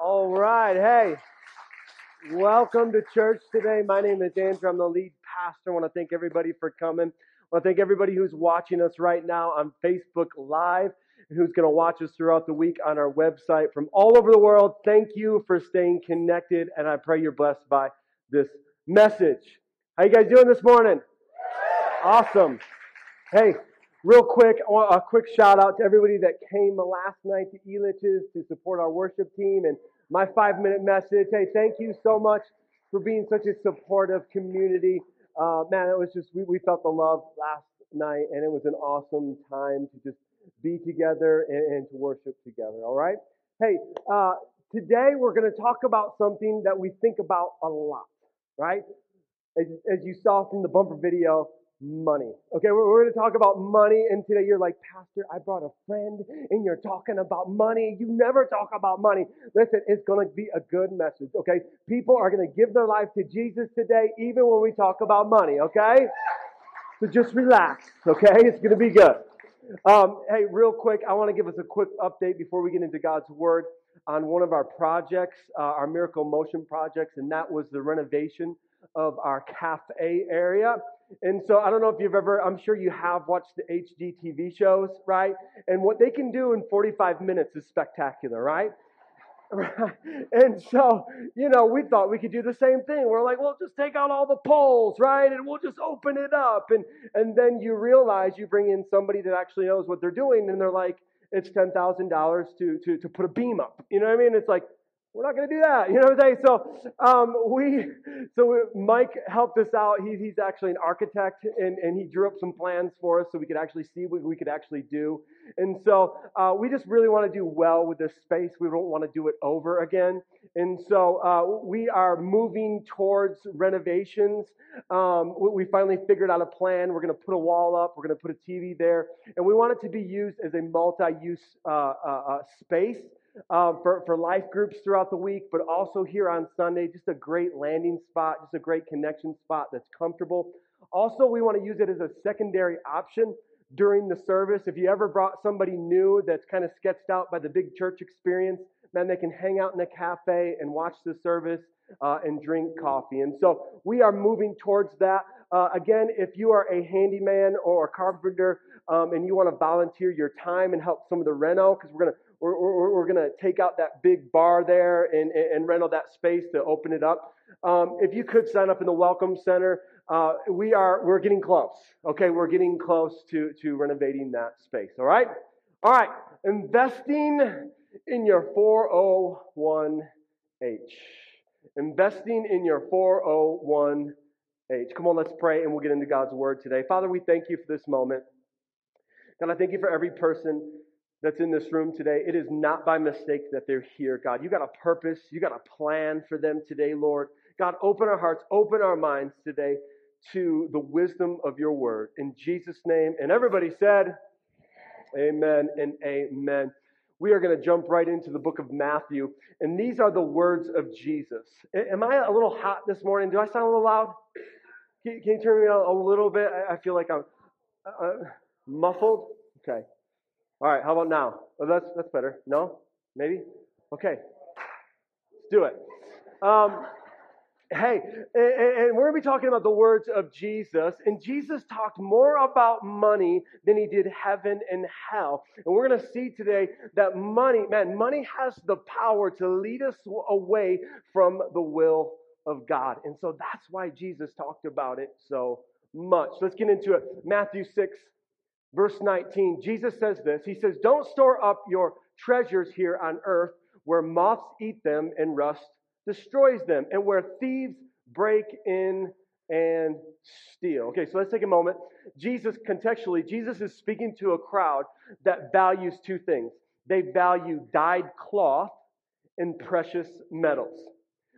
All right. Hey, welcome to church today. My name is Andrew. I'm the lead pastor. I want to thank everybody for coming. I want to thank everybody who's watching us right now on Facebook Live and who's going to watch us throughout the week on our website from all over the world. Thank you for staying connected, and I pray you're blessed by this message. How you guys doing this morning? Awesome. Hey, real quick, a quick shout out to everybody that came last night to Elitch's to support our worship team and my five minute message. Hey, thank you so much for being such a supportive community. Uh, man, it was just, we, we felt the love last night and it was an awesome time to just be together and, and to worship together. All right? Hey, uh, today we're going to talk about something that we think about a lot, right? As, as you saw from the bumper video, money. Okay, we're, we're going to talk about money, and today you're like, Pastor, I brought a friend, and you're talking about money. You never talk about money. Listen, it's going to be a good message, okay? People are going to give their life to Jesus today, even when we talk about money, okay? So just relax, okay? It's going to be good. Um, hey, real quick, I want to give us a quick update before we get into God's Word on one of our projects, uh, our Miracle Motion projects, and that was the renovation of our cafe area. And so I don't know if you've ever, I'm sure you have watched the HGTV shows, right? And what they can do in 45 minutes is spectacular, right? and so, you know, we thought we could do the same thing. We're like, well, just take out all the poles, right? And we'll just open it up. And, and then you realize you bring in somebody that actually knows what they're doing, and they're like, it's $10,000 to, to, to put a beam up. You know what I mean? It's like, we're not going to do that. You know what I'm saying? So um, we, so Mike helped us out. He, he's actually an architect, and, and he drew up some plans for us so we could actually see what we could actually do. And so uh, we just really want to do well with this space. We don't want to do it over again. And so uh, we are moving towards renovations. Um, we finally figured out a plan. We're going to put a wall up. We're going to put a TV there, and we want it to be used as a multi-use uh, uh, uh space uh, for, for life groups throughout the week, but also here on Sunday, just a great landing spot, just a great connection spot that's comfortable. Also, we want to use it as a secondary option during the service. If you ever brought somebody new that's kind of sketched out by the big church experience, man, they can hang out in a cafe and watch the service uh, and drink coffee. And so we are moving towards that. Uh, again, if you are a handyman or a carpenter um, and you want to volunteer your time and help some of the reno, because we're going to we're, we're, we're going to take out that big bar there and, and rental that space to open it up. Um, if you could sign up in the Welcome Center, uh, we are we're getting close. Okay, we're getting close to to renovating that space. All right, all right. Investing in your 401h. Investing in your 401h. Come on, let's pray and we'll get into God's word today. Father, we thank you for this moment. God, I thank you for every person that's in this room today. It is not by mistake that they're here, God. You got a purpose, you got a plan for them today, Lord. God, open our hearts, open our minds today to the wisdom of your word. In Jesus' name. And everybody said, Amen and amen. We are going to jump right into the book of Matthew. And these are the words of Jesus. Am I a little hot this morning? Do I sound a little loud? Can, you turn me on a little bit? I feel like I'm uh, muffled. Okay. All right, how about now? Oh, that's, that's better. No? Maybe? Okay. Let's do it. Um, hey, and, and we're going to be talking about the words of Jesus. And Jesus talked more about money than he did heaven and hell. And we're going to see today that money, man, money has the power to lead us away from the will of God. And so that's why Jesus talked about it so much. Let's get into it. Matthew 6, Verse 19, Jesus says this. He says, Don't store up your treasures here on earth where moths eat them and rust destroys them, and where thieves break in and steal. Okay, so let's take a moment. Jesus, contextually, Jesus is speaking to a crowd that values two things they value dyed cloth and precious metals.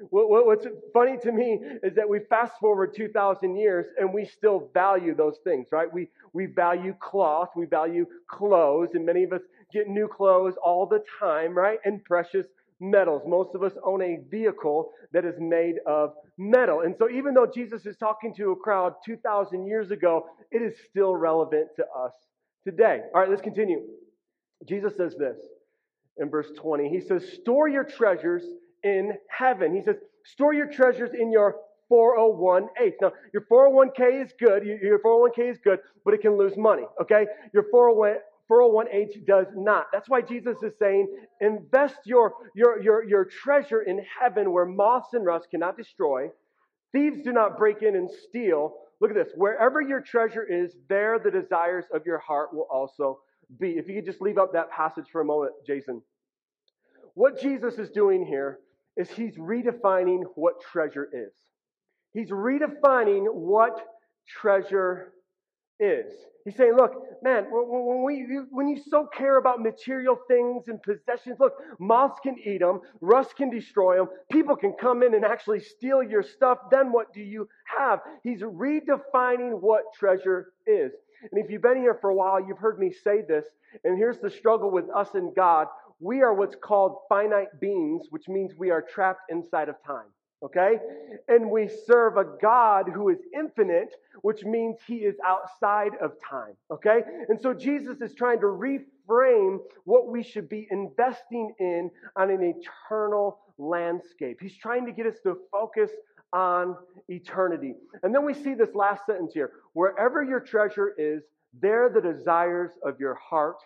What's funny to me is that we fast forward 2,000 years and we still value those things, right? We, we value cloth, we value clothes, and many of us get new clothes all the time, right? And precious metals. Most of us own a vehicle that is made of metal. And so, even though Jesus is talking to a crowd 2,000 years ago, it is still relevant to us today. All right, let's continue. Jesus says this in verse 20. He says, Store your treasures in heaven. He says, Store your treasures in your 401h. Now, your 401k is good. Your 401k is good, but it can lose money, okay? Your 401 401h does not. That's why Jesus is saying, invest your, your, your, your treasure in heaven where moths and rust cannot destroy. Thieves do not break in and steal. Look at this. Wherever your treasure is, there the desires of your heart will also be. If you could just leave up that passage for a moment, Jason. What Jesus is doing here is he's redefining what treasure is. He's redefining what treasure is. He's saying, look, man, when, we, when you so care about material things and possessions, look, moths can eat them, rust can destroy them, people can come in and actually steal your stuff. Then what do you have? He's redefining what treasure is. And if you've been here for a while, you've heard me say this. And here's the struggle with us and God we are what's called finite beings, which means we are trapped inside of time okay? And we serve a God who is infinite, which means he is outside of time, okay? And so Jesus is trying to reframe what we should be investing in on an eternal landscape. He's trying to get us to focus on eternity. And then we see this last sentence here wherever your treasure is, there the desires of your heart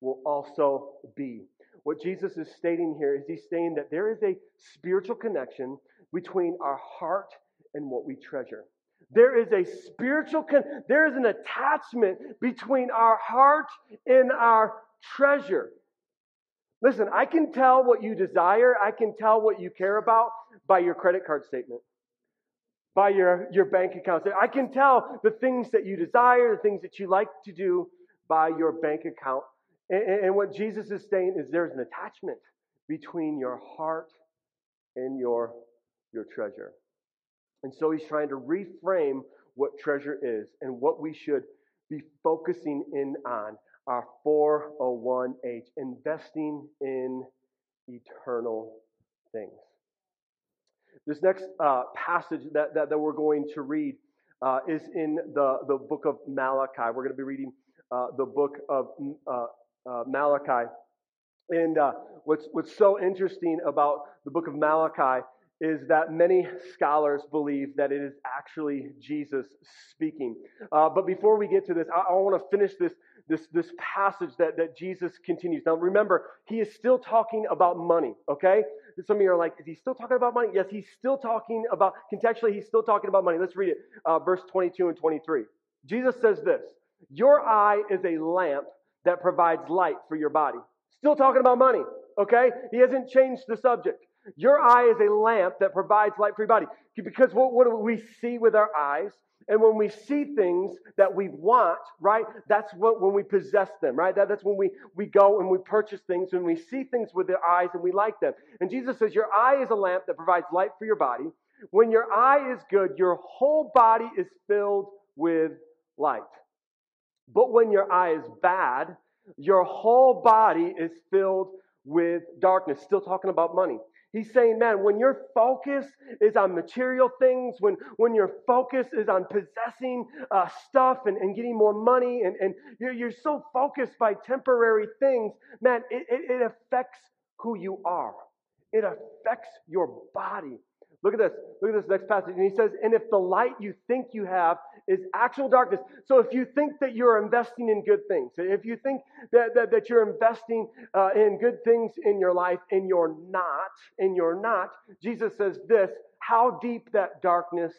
will also be. What Jesus is stating here is he's saying that there is a spiritual connection between our heart and what we treasure. There is a spiritual, con- there is an attachment between our heart and our treasure. Listen, I can tell what you desire, I can tell what you care about by your credit card statement, by your, your bank account. I can tell the things that you desire, the things that you like to do by your bank account. And, and what Jesus is saying is there's an attachment between your heart and your your treasure. And so he's trying to reframe what treasure is and what we should be focusing in on our 401h, investing in eternal things. This next uh, passage that, that, that, we're going to read uh, is in the, the book of Malachi. We're going to be reading uh, the book of uh, Malachi. And uh, what's, what's so interesting about the book of Malachi is that many scholars believe that it is actually Jesus speaking. Uh, but before we get to this, I, I want to finish this, this, this passage that, that Jesus continues. Now, remember, he is still talking about money, okay? Some of you are like, is he still talking about money? Yes, he's still talking about, contextually, he's still talking about money. Let's read it, uh, verse 22 and 23. Jesus says this Your eye is a lamp that provides light for your body. Still talking about money, okay? He hasn't changed the subject. Your eye is a lamp that provides light for your body. Because what, what do we see with our eyes? And when we see things that we want, right, that's what, when we possess them, right? That, that's when we, we go and we purchase things, when we see things with our eyes and we like them. And Jesus says, Your eye is a lamp that provides light for your body. When your eye is good, your whole body is filled with light. But when your eye is bad, your whole body is filled with darkness. Still talking about money. He's saying, man, when your focus is on material things, when, when your focus is on possessing uh, stuff and, and getting more money, and, and you're, you're so focused by temporary things, man, it, it, it affects who you are. It affects your body. Look at this. Look at this next passage. And he says, And if the light you think you have is actual darkness. So if you think that you're investing in good things, if you think that, that, that you're investing uh, in good things in your life and you're not, and you're not, Jesus says this how deep that darkness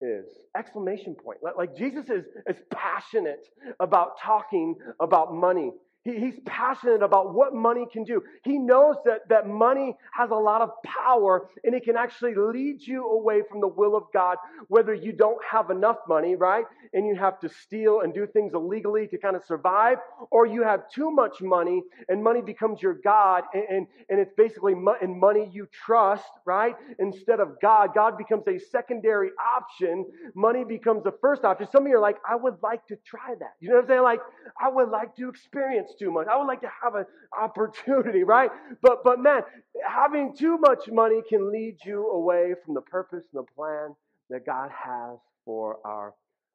is. Exclamation point. Like Jesus is, is passionate about talking about money. He, he's passionate about what money can do. He knows that, that money has a lot of power and it can actually lead you away from the will of God, whether you don't have enough money, right? And you have to steal and do things illegally to kind of survive, or you have too much money and money becomes your God and, and, and it's basically mo- and money you trust, right? Instead of God, God becomes a secondary option. Money becomes the first option. Some of you are like, I would like to try that. You know what I'm saying? Like, I would like to experience too much. I would like to have an opportunity, right? But but man, having too much money can lead you away from the purpose and the plan that God has for our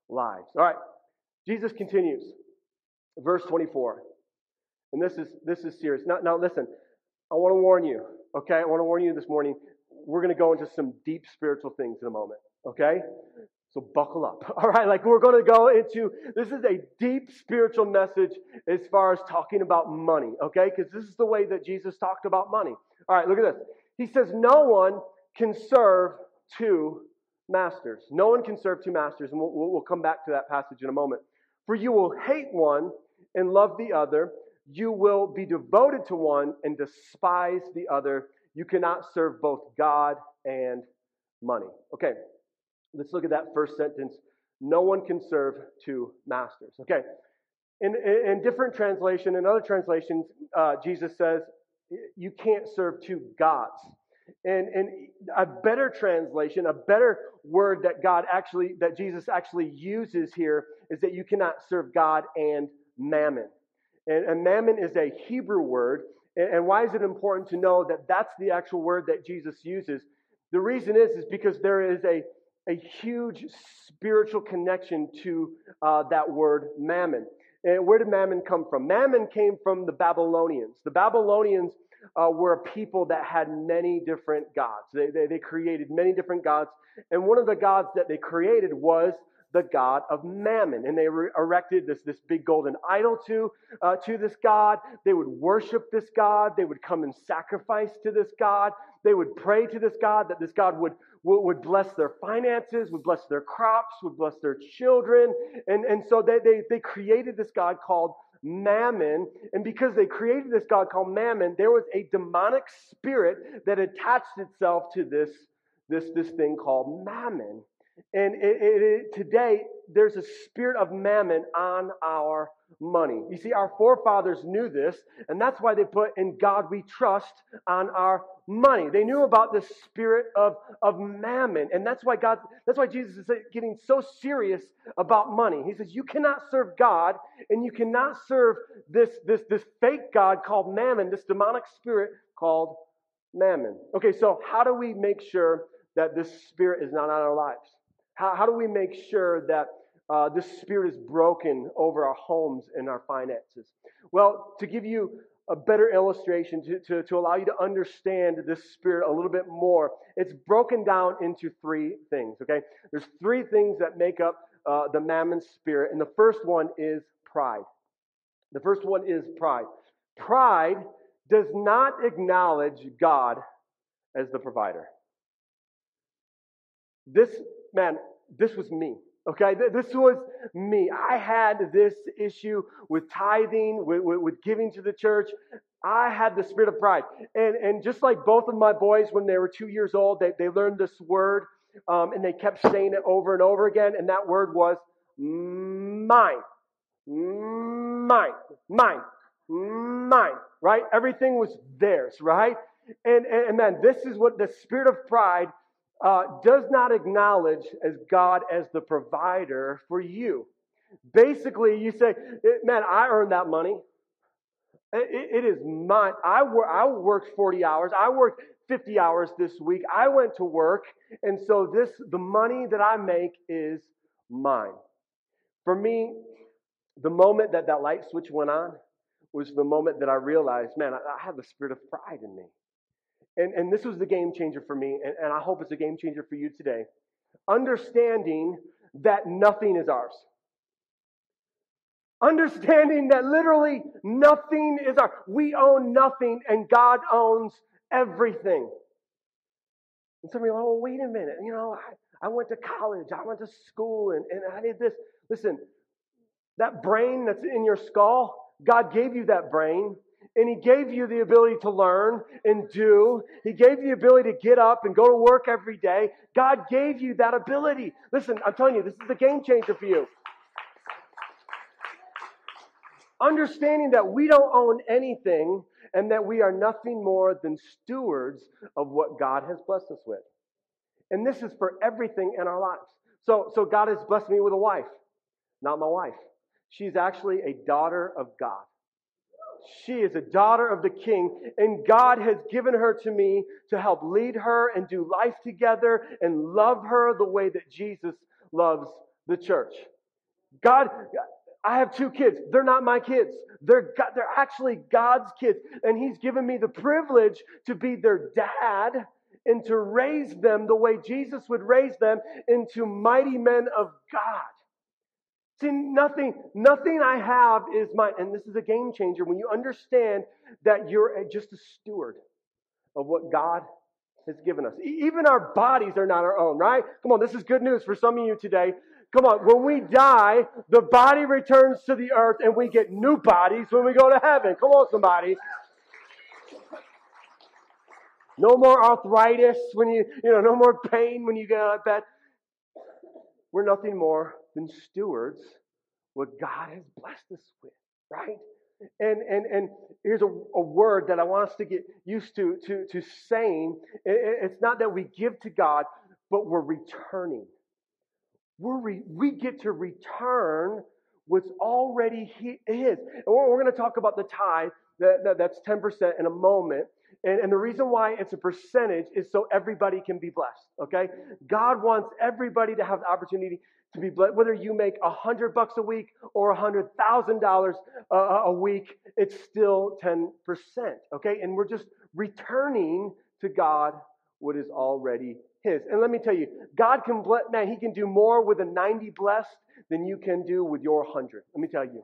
lives. All right. Jesus continues. Verse 24. And this is this is serious. Now, now listen, I want to warn you, okay? I want to warn you this morning. We're going to go into some deep spiritual things in a moment, okay? So buckle up. All right, like we're going to go into this is a deep spiritual message as far as talking about money, okay? Because this is the way that Jesus talked about money. All right, look at this. He says, No one can serve two masters. No one can serve two masters. And we'll, we'll come back to that passage in a moment. For you will hate one and love the other. You will be devoted to one and despise the other. You cannot serve both God and money. Okay, let's look at that first sentence. No one can serve two masters. Okay, in, in, different translation, in other translations, uh, Jesus says you can't serve two gods. And, and a better translation, a better word that God actually, that Jesus actually uses here is that you cannot serve God and mammon. And, and mammon is a Hebrew word. And, and why is it important to know that that's the actual word that Jesus uses? The reason is, is because there is a, a huge spiritual connection to uh, that word mammon. And where did mammon come from? Mammon came from the Babylonians. The Babylonians uh, were a people that had many different gods. They, they, they created many different gods. And one of the gods that they created was the god of Mammon. And they re- erected this, this big golden idol to, uh, to this god. They would worship this god. They would come and sacrifice to this god. They would pray to this god that this god would, would, would bless their finances, would bless their crops, would bless their children. And, and so they, they, they created this god called Mammon. And because they created this God called Mammon, there was a demonic spirit that attached itself to this, this, this thing called Mammon. And it, it, it, today, there's a spirit of mammon on our money. You see, our forefathers knew this, and that's why they put in God we trust on our money. They knew about the spirit of, of mammon, and that's why God, that's why Jesus is getting so serious about money. He says, You cannot serve God, and you cannot serve this, this, this fake God called mammon, this demonic spirit called mammon. Okay, so how do we make sure that this spirit is not on our lives? How, how do we make sure that uh, this spirit is broken over our homes and our finances? Well, to give you a better illustration, to, to, to allow you to understand this spirit a little bit more, it's broken down into three things, okay? There's three things that make up uh, the mammon spirit, and the first one is pride. The first one is pride. Pride does not acknowledge God as the provider. This man, this was me. Okay, this was me. I had this issue with tithing, with, with, with, giving to the church. I had the spirit of pride. And, and just like both of my boys, when they were two years old, they, they learned this word um, and they kept saying it over and over again. And that word was mine, mine, mine, mine, right? Everything was theirs, right? And, and, and man, this is what the spirit of pride uh, does not acknowledge as God as the provider for you. Basically, you say, man, I earned that money. it, it is mine. I, wor- I worked 40 hours. I worked 50 hours this week. I went to work. And so this, the money that I make is mine. For me, the moment that that light switch went on was the moment that I realized, man, I, I have the spirit of pride in me. And, and this was the game changer for me, and, and I hope it's a game changer for you today. Understanding that nothing is ours. Understanding that literally nothing is ours. We own nothing, and God owns everything. And some of you are like, well, wait a minute. You know, I, I went to college, I went to school, and, and I did this. Listen, that brain that's in your skull, God gave you that brain and He gave you the ability to learn and do. He gave you the ability to get up and go to work every day. God gave you that ability. Listen, I'm telling you, this is a game changer for you. Understanding that we don't own anything and that we are nothing more than stewards of what God has blessed us with. And this is for everything in our lives. So, so God has blessed me with a wife, not my wife. She's actually a daughter of God. She is a daughter of the king, and God has given her to me to help lead her and do life together and love her the way that Jesus loves the church. God, I have two kids. They're not my kids. They're, God, they're actually God's kids. And He's given me the privilege to be their dad and to raise them the way Jesus would raise them into mighty men of God. See, nothing, nothing I have is mine. And this is a game changer when you understand that you're just a steward of what God has given us. Even our bodies are not our own, right? Come on, this is good news for some of you today. Come on, when we die, the body returns to the earth and we get new bodies when we go to heaven. Come on, somebody. No more arthritis when you, you know, no more pain when you get out of bed. We're nothing more than stewards what God has blessed us with, right? And and and here's a, a word that I want us to get used to to, to saying. It's not that we give to God, but we're returning. We're re, we get to return what's already His. And we're, we're going to talk about the tithe. That, that, that's 10% in a moment. And, and the reason why it's a percentage is so everybody can be blessed, okay? God wants everybody to have the opportunity to be blessed. Whether you make a hundred bucks a week or a hundred thousand dollars uh, a week, it's still 10%, okay? And we're just returning to God what is already His. And let me tell you, God can bless, man, He can do more with a 90 blessed than you can do with your 100. Let me tell you.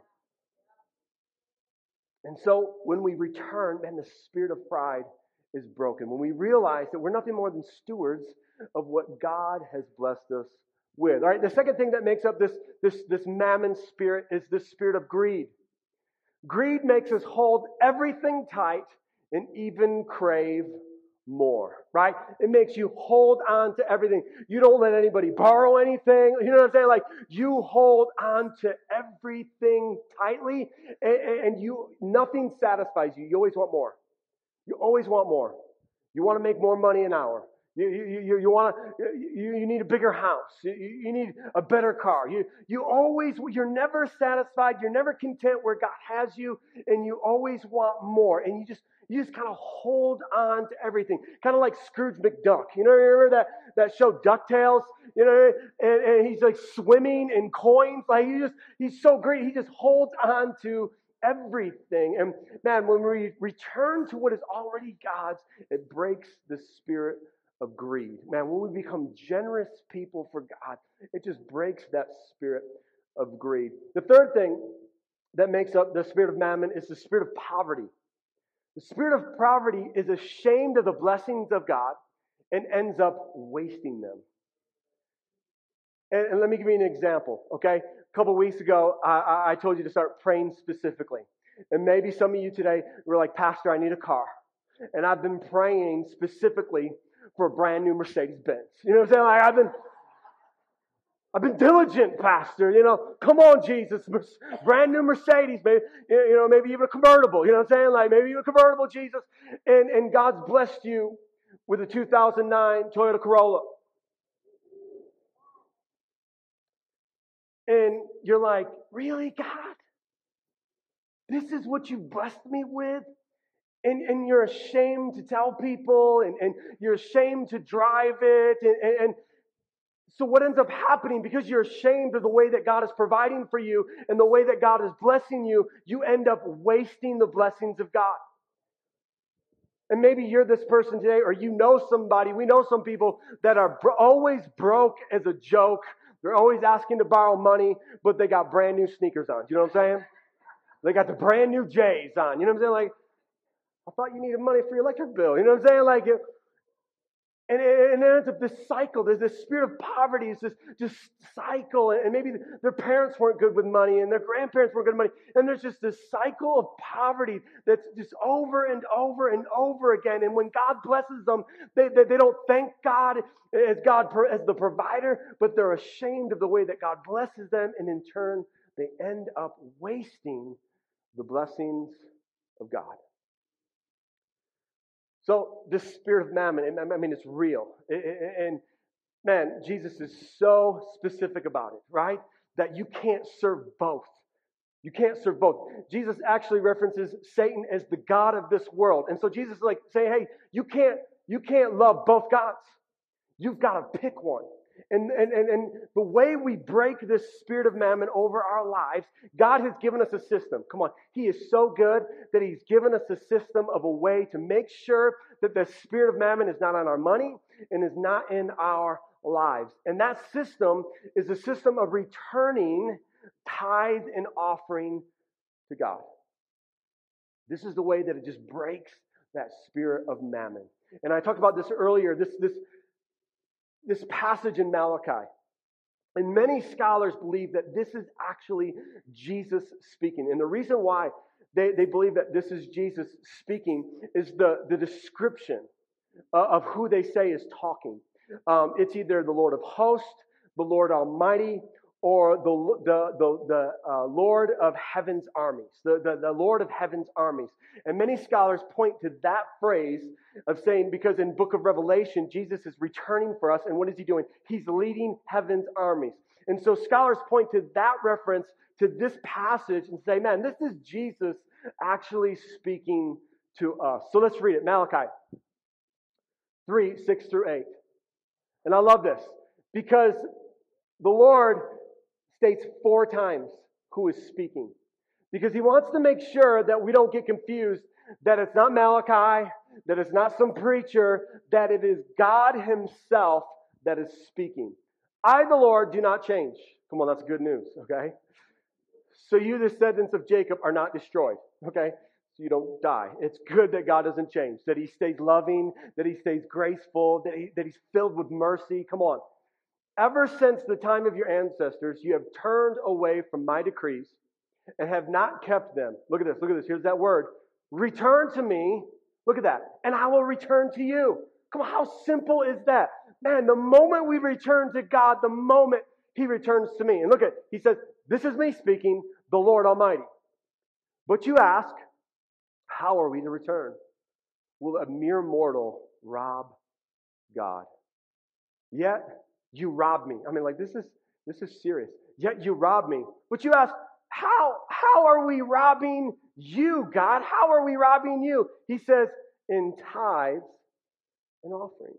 And so when we return, man, the spirit of pride is broken. When we realize that we're nothing more than stewards of what God has blessed us with. All right, the second thing that makes up this, this, this mammon spirit is this spirit of greed. Greed makes us hold everything tight and even crave more, right? It makes you hold on to everything. You don't let anybody borrow anything. You know what I'm saying? Like you hold on to everything tightly and, and you nothing satisfies you. You always want more. You always want more. You want to make more money an hour. You, you, you, you want to, you, you need a bigger house. You, you need a better car. You, you always, you're never satisfied. You're never content where God has you and you always want more. And you just, you just kind of hold on to everything. Kind of like Scrooge McDuck. You know, remember that, that show DuckTales? You know, and, and he's like swimming in coins. Like he just, he's so great. He just holds on to everything. And man, when we return to what is already God's, it breaks the spirit of greed. Man, when we become generous people for God, it just breaks that spirit of greed. The third thing that makes up the spirit of mammon is the spirit of poverty. The spirit of poverty is ashamed of the blessings of God and ends up wasting them. And, and let me give you an example, okay? A couple weeks ago, I, I told you to start praying specifically. And maybe some of you today were like, Pastor, I need a car. And I've been praying specifically for a brand new Mercedes Benz. You know what I'm saying? Like I've been I've been diligent, Pastor. You know, come on, Jesus. Brand new Mercedes, maybe, you know, maybe even a convertible. You know what I'm saying? Like maybe even a convertible, Jesus. And, and God's blessed you with a 2009 Toyota Corolla. And you're like, really, God? This is what you blessed me with? And, and you're ashamed to tell people and, and you're ashamed to drive it and, and, and so what ends up happening because you're ashamed of the way that God is providing for you and the way that God is blessing you you end up wasting the blessings of God. And maybe you're this person today or you know somebody we know some people that are bro- always broke as a joke. They're always asking to borrow money but they got brand new sneakers on. You know what i'm saying? They got the brand new j's on. You know what i'm saying? Like I thought you needed money for your electric bill. You know what I'm saying? Like, and, and then it's this cycle. There's this spirit of poverty. It's this just cycle. And maybe their parents weren't good with money and their grandparents weren't good with money. And there's just this cycle of poverty that's just over and over and over again. And when God blesses them, they, they, they don't thank God as God as the provider, but they're ashamed of the way that God blesses them. And in turn, they end up wasting the blessings of God. So this spirit of mammon, I mean, it's real. And man, Jesus is so specific about it, right? That you can't serve both. You can't serve both. Jesus actually references Satan as the God of this world. And so Jesus is like saying, hey, you can't, you can't love both gods. You've got to pick one. And, and, and, and the way we break this spirit of mammon over our lives, God has given us a system. Come on. He is so good that He's given us a system of a way to make sure that the spirit of mammon is not on our money and is not in our lives. And that system is a system of returning tithe and offering to God. This is the way that it just breaks that spirit of mammon. And I talked about this earlier, this, this, this passage in Malachi. And many scholars believe that this is actually Jesus speaking. And the reason why they, they believe that this is Jesus speaking is the, the description of who they say is talking. Um, it's either the Lord of hosts, the Lord Almighty, or the, the, the, the uh, Lord of heaven's armies, the, the, the Lord of heaven's armies. And many scholars point to that phrase of saying, because in book of Revelation, Jesus is returning for us, and what is he doing? He's leading heaven's armies. And so scholars point to that reference to this passage and say, man, this is Jesus actually speaking to us. So let's read it. Malachi 3, 6 through 8. And I love this because the Lord states four times who is speaking because he wants to make sure that we don't get confused that it's not Malachi, that it's not some preacher, that it is God himself that is speaking. I, the Lord, do not change. Come on, that's good news, okay? So you, the descendants of Jacob, are not destroyed, okay? So you don't die. It's good that God doesn't change, that he stays loving, that he stays graceful, that, he, that he's filled with mercy. Come on. Ever since the time of your ancestors, you have turned away from my decrees and have not kept them. Look at this. Look at this. Here's that word. Return to me. Look at that. And I will return to you. Come on, how simple is that? Man, the moment we return to God, the moment He returns to me. And look at, He says, This is me speaking, the Lord Almighty. But you ask, How are we to return? Will a mere mortal rob God? Yet you rob me. I mean, like, this is, this is serious. Yet you rob me. But you ask, how, how are we robbing you, God? How are we robbing you? He says, in tithes and offerings.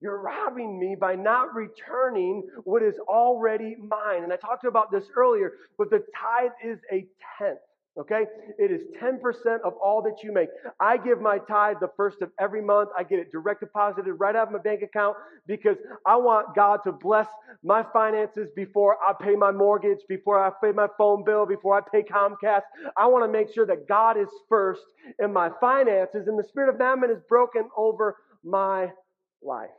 You're robbing me by not returning what is already mine. And I talked about this earlier, but the tithe is a tenth. Okay? It is 10% of all that you make. I give my tithe the first of every month. I get it direct deposited right out of my bank account because I want God to bless my finances before I pay my mortgage, before I pay my phone bill, before I pay Comcast. I want to make sure that God is first in my finances and the spirit of mammon is broken over my life.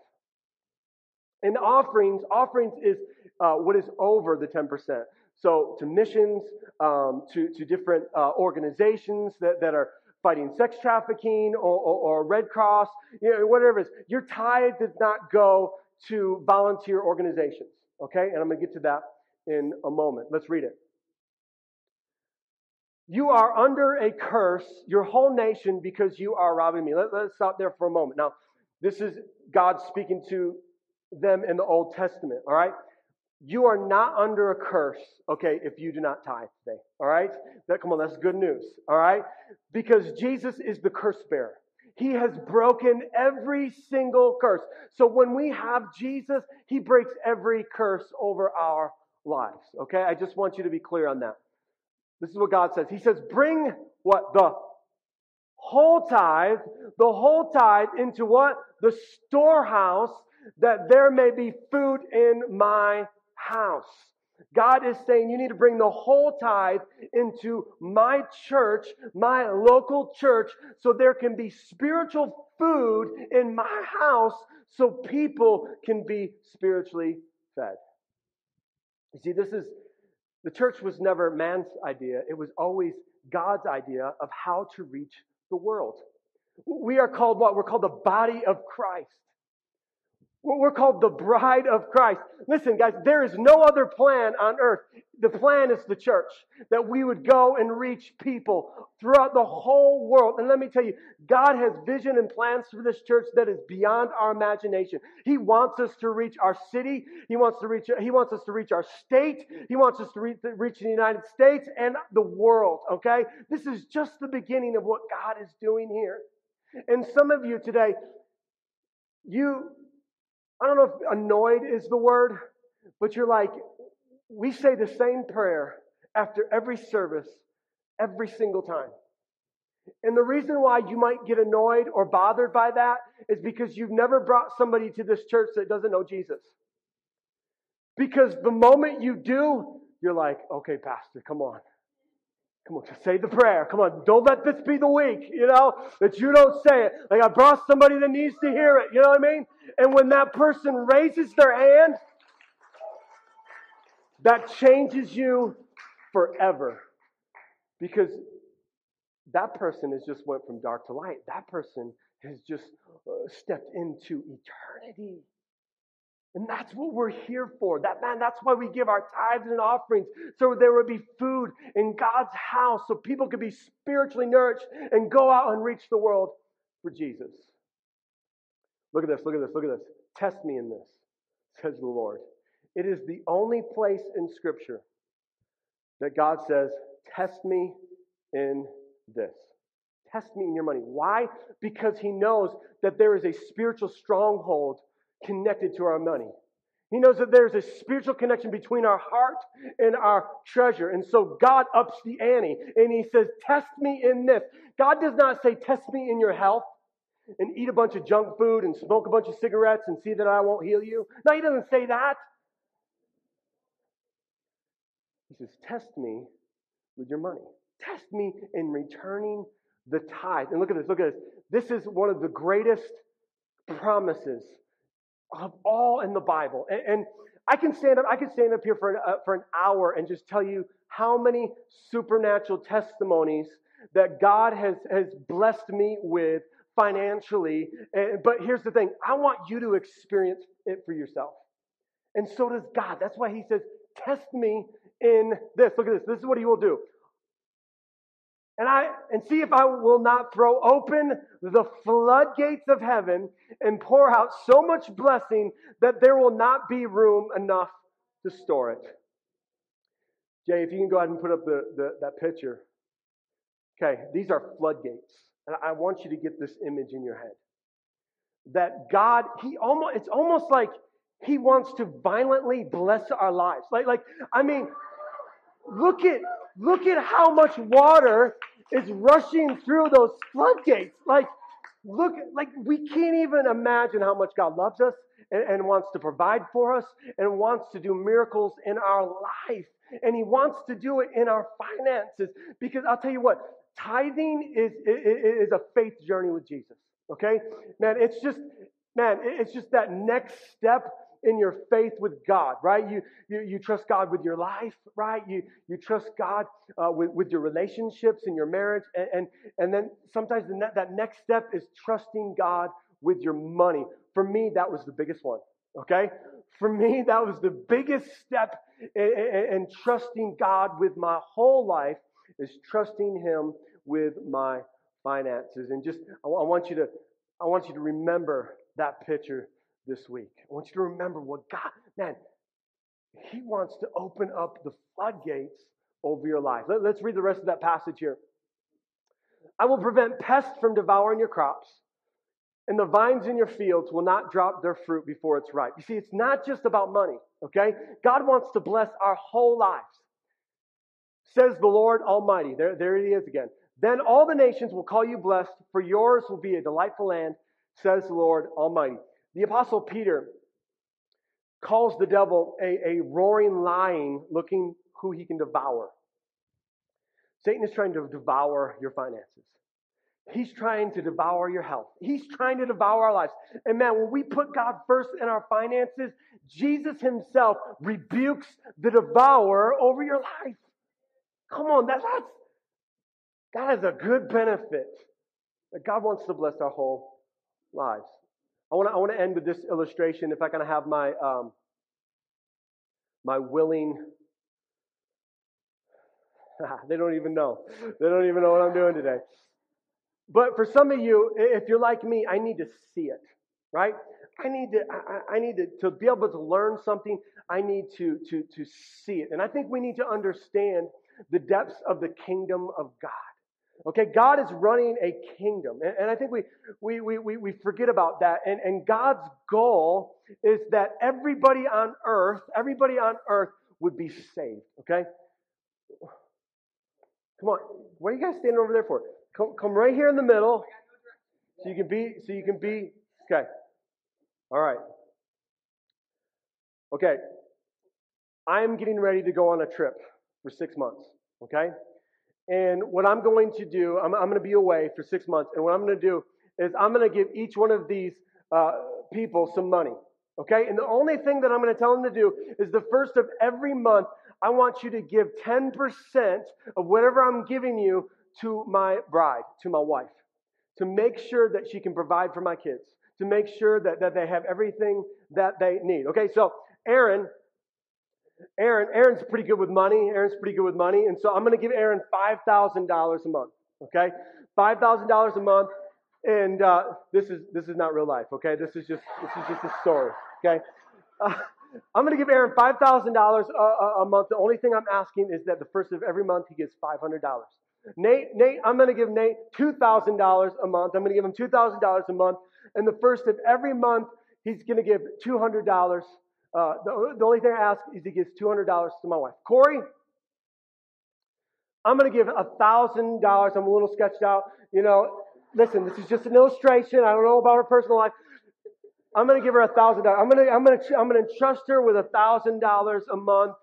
And offerings, offerings is uh, what is over the 10%. So to missions, um, to, to different uh, organizations that, that are fighting sex trafficking or, or, or, Red Cross, you know, whatever it is. Your tithe does not go to volunteer organizations. Okay? And I'm going to get to that in a moment. Let's read it. You are under a curse, your whole nation, because you are robbing me. Let, let's stop there for a moment. Now, this is God speaking to them in the Old Testament, all right? You are not under a curse, okay, if you do not tithe today. All right? That come on, that's good news. All right? Because Jesus is the curse bearer. He has broken every single curse. So when we have Jesus, he breaks every curse over our lives. Okay? I just want you to be clear on that. This is what God says. He says, bring what? The whole tithe, the whole tithe into what? The storehouse that there may be food in my house. God is saying you need to bring the whole tithe into my church, my local church, so there can be spiritual food in my house so people can be spiritually fed. You see, this is the church was never man's idea, it was always God's idea of how to reach the world. We are called what? We're called the body of Christ. We're called the bride of Christ. Listen, guys, there is no other plan on earth. The plan is the church, that we would go and reach people throughout the whole world. And let me tell you, God has vision and plans for this church that is beyond our imagination. He wants us to reach our city. He wants to reach, he wants us to reach our state. He wants us to reach, reach the United States and the world, okay? This is just the beginning of what God is doing here. And some of you today, you I don't know if annoyed is the word, but you're like, we say the same prayer after every service, every single time. And the reason why you might get annoyed or bothered by that is because you've never brought somebody to this church that doesn't know Jesus. Because the moment you do, you're like, okay, Pastor, come on. Come on, just say the prayer. Come on, don't let this be the week, you know, that you don't say it. Like I brought somebody that needs to hear it, you know what I mean? And when that person raises their hand, that changes you forever. Because that person has just went from dark to light. That person has just uh, stepped into eternity. And that's what we're here for. That man, that's why we give our tithes and offerings. So there would be food in God's house so people could be spiritually nourished and go out and reach the world for Jesus. Look at this, look at this, look at this. Test me in this, says the Lord. It is the only place in Scripture that God says, Test me in this. Test me in your money. Why? Because He knows that there is a spiritual stronghold connected to our money. He knows that there's a spiritual connection between our heart and our treasure. And so God ups the ante and He says, Test me in this. God does not say, Test me in your health and eat a bunch of junk food and smoke a bunch of cigarettes and see that I won't heal you. No, He doesn't say that. He says, Test me with your money. Test me in returning the tithe. And look at this, look at this. This is one of the greatest promises of all in the Bible. And, and I can stand up, I can stand up here for an, uh, for an hour and just tell you how many supernatural testimonies that God has, has blessed me with financially. But here's the thing I want you to experience it for yourself. And so does God. That's why He says, Test me in this. Look at this. This is what He will do and I and see if I will not throw open the floodgates of heaven and pour out so much blessing that there will not be room enough to store it. Jay, if you can go ahead and put up the, the that picture. Okay, these are floodgates. And I want you to get this image in your head. That God, He almost it's almost like He wants to violently bless our lives. Like, like, I mean, look at look at how much water is rushing through those floodgates. Like, look, like we can't even imagine how much God loves us and, and wants to provide for us and wants to do miracles in our life. And He wants to do it in our finances. Because I'll tell you what, tithing is, is, is a faith journey with Jesus. Okay? Man, it's just, man, it's just that next step in your faith with God, right? You, you, you trust God with your life, right? You, you trust God uh, with, with your relationships and your marriage. And, and, and then sometimes the ne- that next step is trusting God with your money. For me, that was the biggest one, okay? For me, that was the biggest step in, in, in trusting God with my whole life is trusting Him with my finances. And just, I, I want you to, I want you to remember that picture this week. I want you to remember what God, man, He wants to open up the floodgates over your life. Let, us read the rest of that passage here. I will prevent pests from devouring your crops, and the vines in your fields will not drop their fruit before it's ripe. You see, it's not just about money, okay? God wants to bless our whole lives. Says the Lord Almighty. There, there it is again. Then all the nations will call you blessed, for yours will be a delightful land, says the Lord Almighty. The Apostle Peter calls the devil a, a roaring lion looking who he can devour. Satan is trying to devour your finances. He's trying to devour your health. He's trying to devour our lives. And man, when we put God first in our finances, Jesus himself rebukes the devourer over your life. Come on, that, that's that is a good benefit that God wants to bless our whole lives. I want to I want to end with this illustration. If I can have my um, my willing. they don't even know. They don't even know what I'm doing today. But for some of you, if you're like me, I need to see it, right? I need to, I, I need to, to be able to learn something. I need to, to, to see it. And I think we need to understand the depths of the kingdom of God. Okay, God is running a kingdom. And, and I think we, we, we, we forget about that. And, and God's goal is that everybody on earth, everybody on earth would be saved. Okay? Come on. What are you guys standing over there for? Come, come right here in the middle. So you can be, so you can be, okay. All right. Okay. I'm getting ready to go on a trip for six months. Okay? And what I'm going to do, I'm, I'm going to be away for six months. And what I'm going to do is I'm going to give each one of these uh, people some money. Okay? And the only thing that I'm going to tell them to do is the first of every month, I want you to give 10% of whatever I'm giving you to my bride, to my wife, to make sure that she can provide for my kids, to make sure that, that they have everything that they need. Okay, so Aaron, Aaron, Aaron's pretty good with money. Aaron's pretty good with money. And so I'm going to give Aaron $5,000 a month. Okay? $5,000 a month. And uh, this is this is not real life, okay? This is just this is just a story, okay? Uh, I'm going to give Aaron five thousand dollars a month. The only thing I'm asking is that the first of every month he gets five hundred dollars. Nate, Nate, I'm going to give Nate two thousand dollars a month. I'm going to give him two thousand dollars a month, and the first of every month he's going to give two hundred dollars uh, the, the only thing I ask is he gives $200 to my wife. Corey, I'm going to give $1,000. I'm a little sketched out. You know, listen, this is just an illustration. I don't know about her personal life. I'm going to give her $1,000. I'm going to, I'm going to, I'm going to entrust her with $1,000 a month.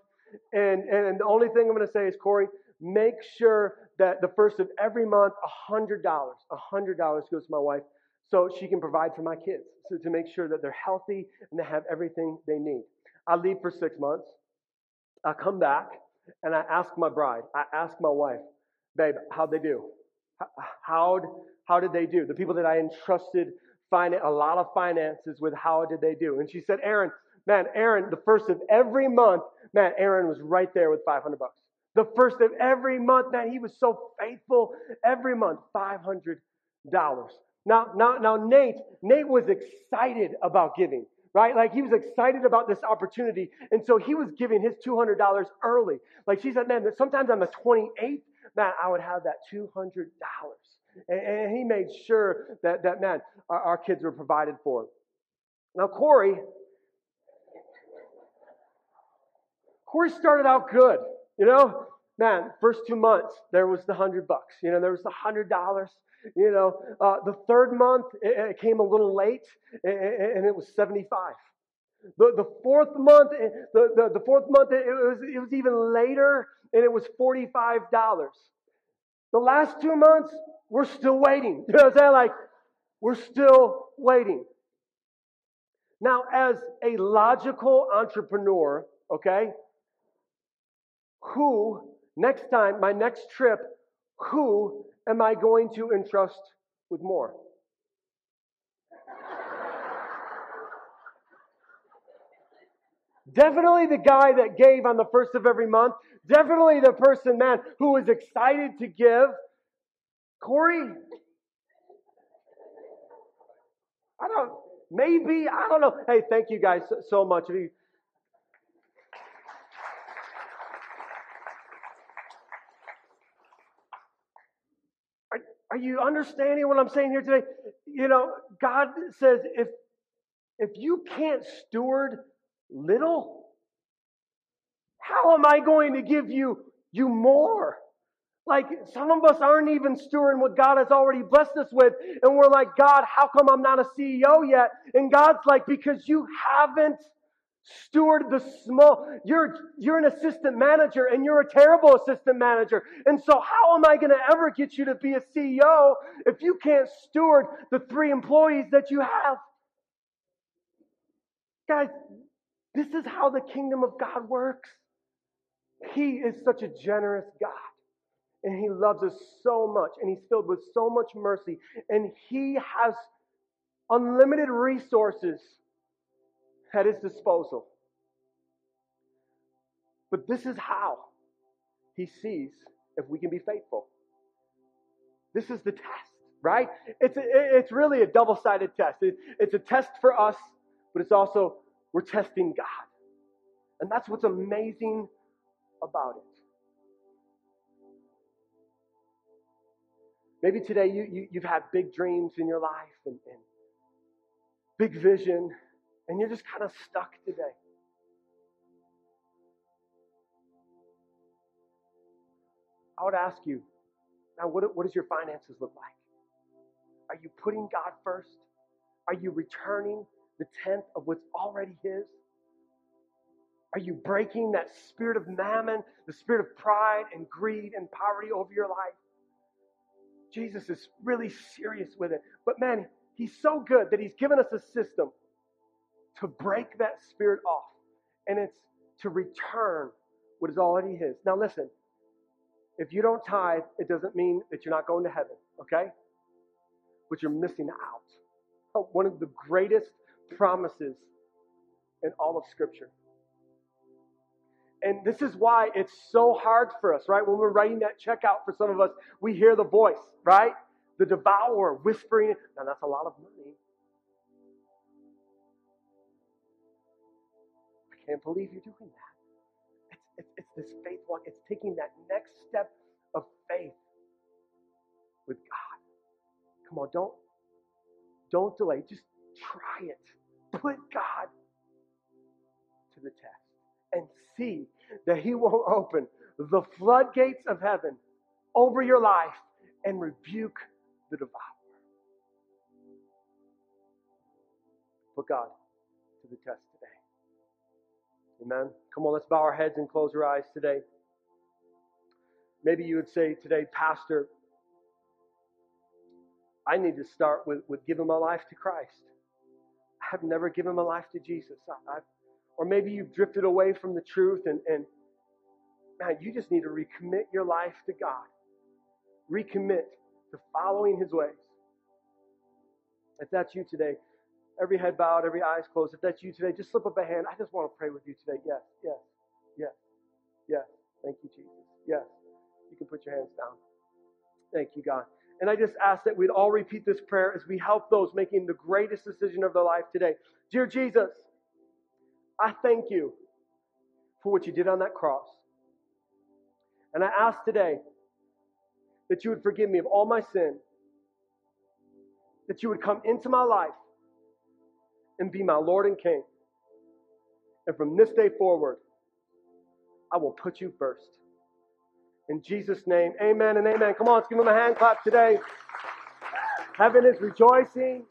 And, and the only thing I'm going to say is, Corey, make sure that the first of every month, $100, $100 goes to my wife so she can provide for my kids so to make sure that they're healthy and they have everything they need. I leave for six months. I come back and I ask my bride, I ask my wife, babe, how'd they do? How how did they do? The people that I entrusted finan- a lot of finances with, how did they do? And she said, Aaron, man, Aaron, the first of every month, man, Aaron was right there with 500 bucks. The first of every month, man, he was so faithful. Every month, $500. Now, now, now, Nate, Nate was excited about giving, right? Like he was excited about this opportunity. And so he was giving his $200 early. Like she said, man, sometimes on the 28th, man, I would have that $200. And, and he made sure that, that man, our, our kids were provided for. Now, Corey, Corey started out good, you know? Man, first two months, there was the hundred bucks. You know, there was the hundred dollars. You know, uh, the third month it, it, came a little late, and, and it was 75. The, the fourth month, the, the, the fourth month, it was, it was even later, and it was $45. The last two months, we're still waiting. You know what I'm saying? Like, we're still waiting. Now, as a logical entrepreneur, okay, who, next time, my next trip, who am I going to entrust with more? Definitely the guy that gave on the first of every month. Definitely the person, man, who was excited to give. Corey, I don't, maybe, I don't know. Hey, thank you guys so much. Are you understanding what I'm saying here today? You know, God says if if you can't steward little, how am I going to give you you more? Like some of us aren't even stewarding what God has already blessed us with, and we're like, God, how come I'm not a CEO yet? And God's like, because you haven't Steward the small. You're, you're an assistant manager and you're a terrible assistant manager. And so, how am I going to ever get you to be a CEO if you can't steward the three employees that you have? Guys, this is how the kingdom of God works. He is such a generous God. And He loves us so much. And He's filled with so much mercy. And He has unlimited resources at his disposal. But this is how he sees if we can be faithful. This is the test, right? It's, a, it's really a double sided test. It, it's a test for us, but it's also, we're testing God. And that's what's amazing about it. Maybe today you, you, you've had big dreams in your life and, and big vision, and you're just kind of stuck today. I would ask you, now, what, what does your finances look like? Are you putting God first? Are you returning the tenth of what's already His? Are you breaking that spirit of mammon, the spirit of pride and greed and poverty over your life? Jesus is really serious with it. But man, He's so good that He's given us a system to break that spirit off. And it's to return what is already His. Now, listen, if you don't tithe, it doesn't mean that you're not going to heaven, okay? But you're missing out. Oh, one of the greatest promises in all of Scripture. And this is why it's so hard for us, right? When we're writing that check out for some of us, we hear the voice, right? The devourer whispering, now that's a lot of money. Can't believe you're doing that. It's, it's, it's this faith walk. It's taking that next step of faith with God. Come on, don't don't delay. Just try it. Put God to the test and see that He won't open the floodgates of heaven over your life and rebuke the devourer. Put God to the test. Amen. Come on, let's bow our heads and close our eyes today. Maybe you would say today, Pastor, I need to start with, with giving my life to Christ. I've never given my life to Jesus. I, or maybe you've drifted away from the truth and, and man, you just need to recommit your life to God. Recommit to following His ways. If that's you today, every head bowed, every eyes closed. If that's you today, just slip up a hand. I just want to pray with you today. Yes, yes, yes, yes. Thank you, Jesus. Yes. You can put your hands down. Thank you, God. And I just ask that we'd all repeat this prayer as we help those making the greatest decision of their life today. Dear Jesus, I thank you for what you did on that cross. And I ask today that you would forgive me of all my sin, that you would come into my life and be my Lord and King. And from this day forward, I will put you first. In Jesus' name, amen and amen. Come on, let's give him a hand clap today. Heaven is rejoicing.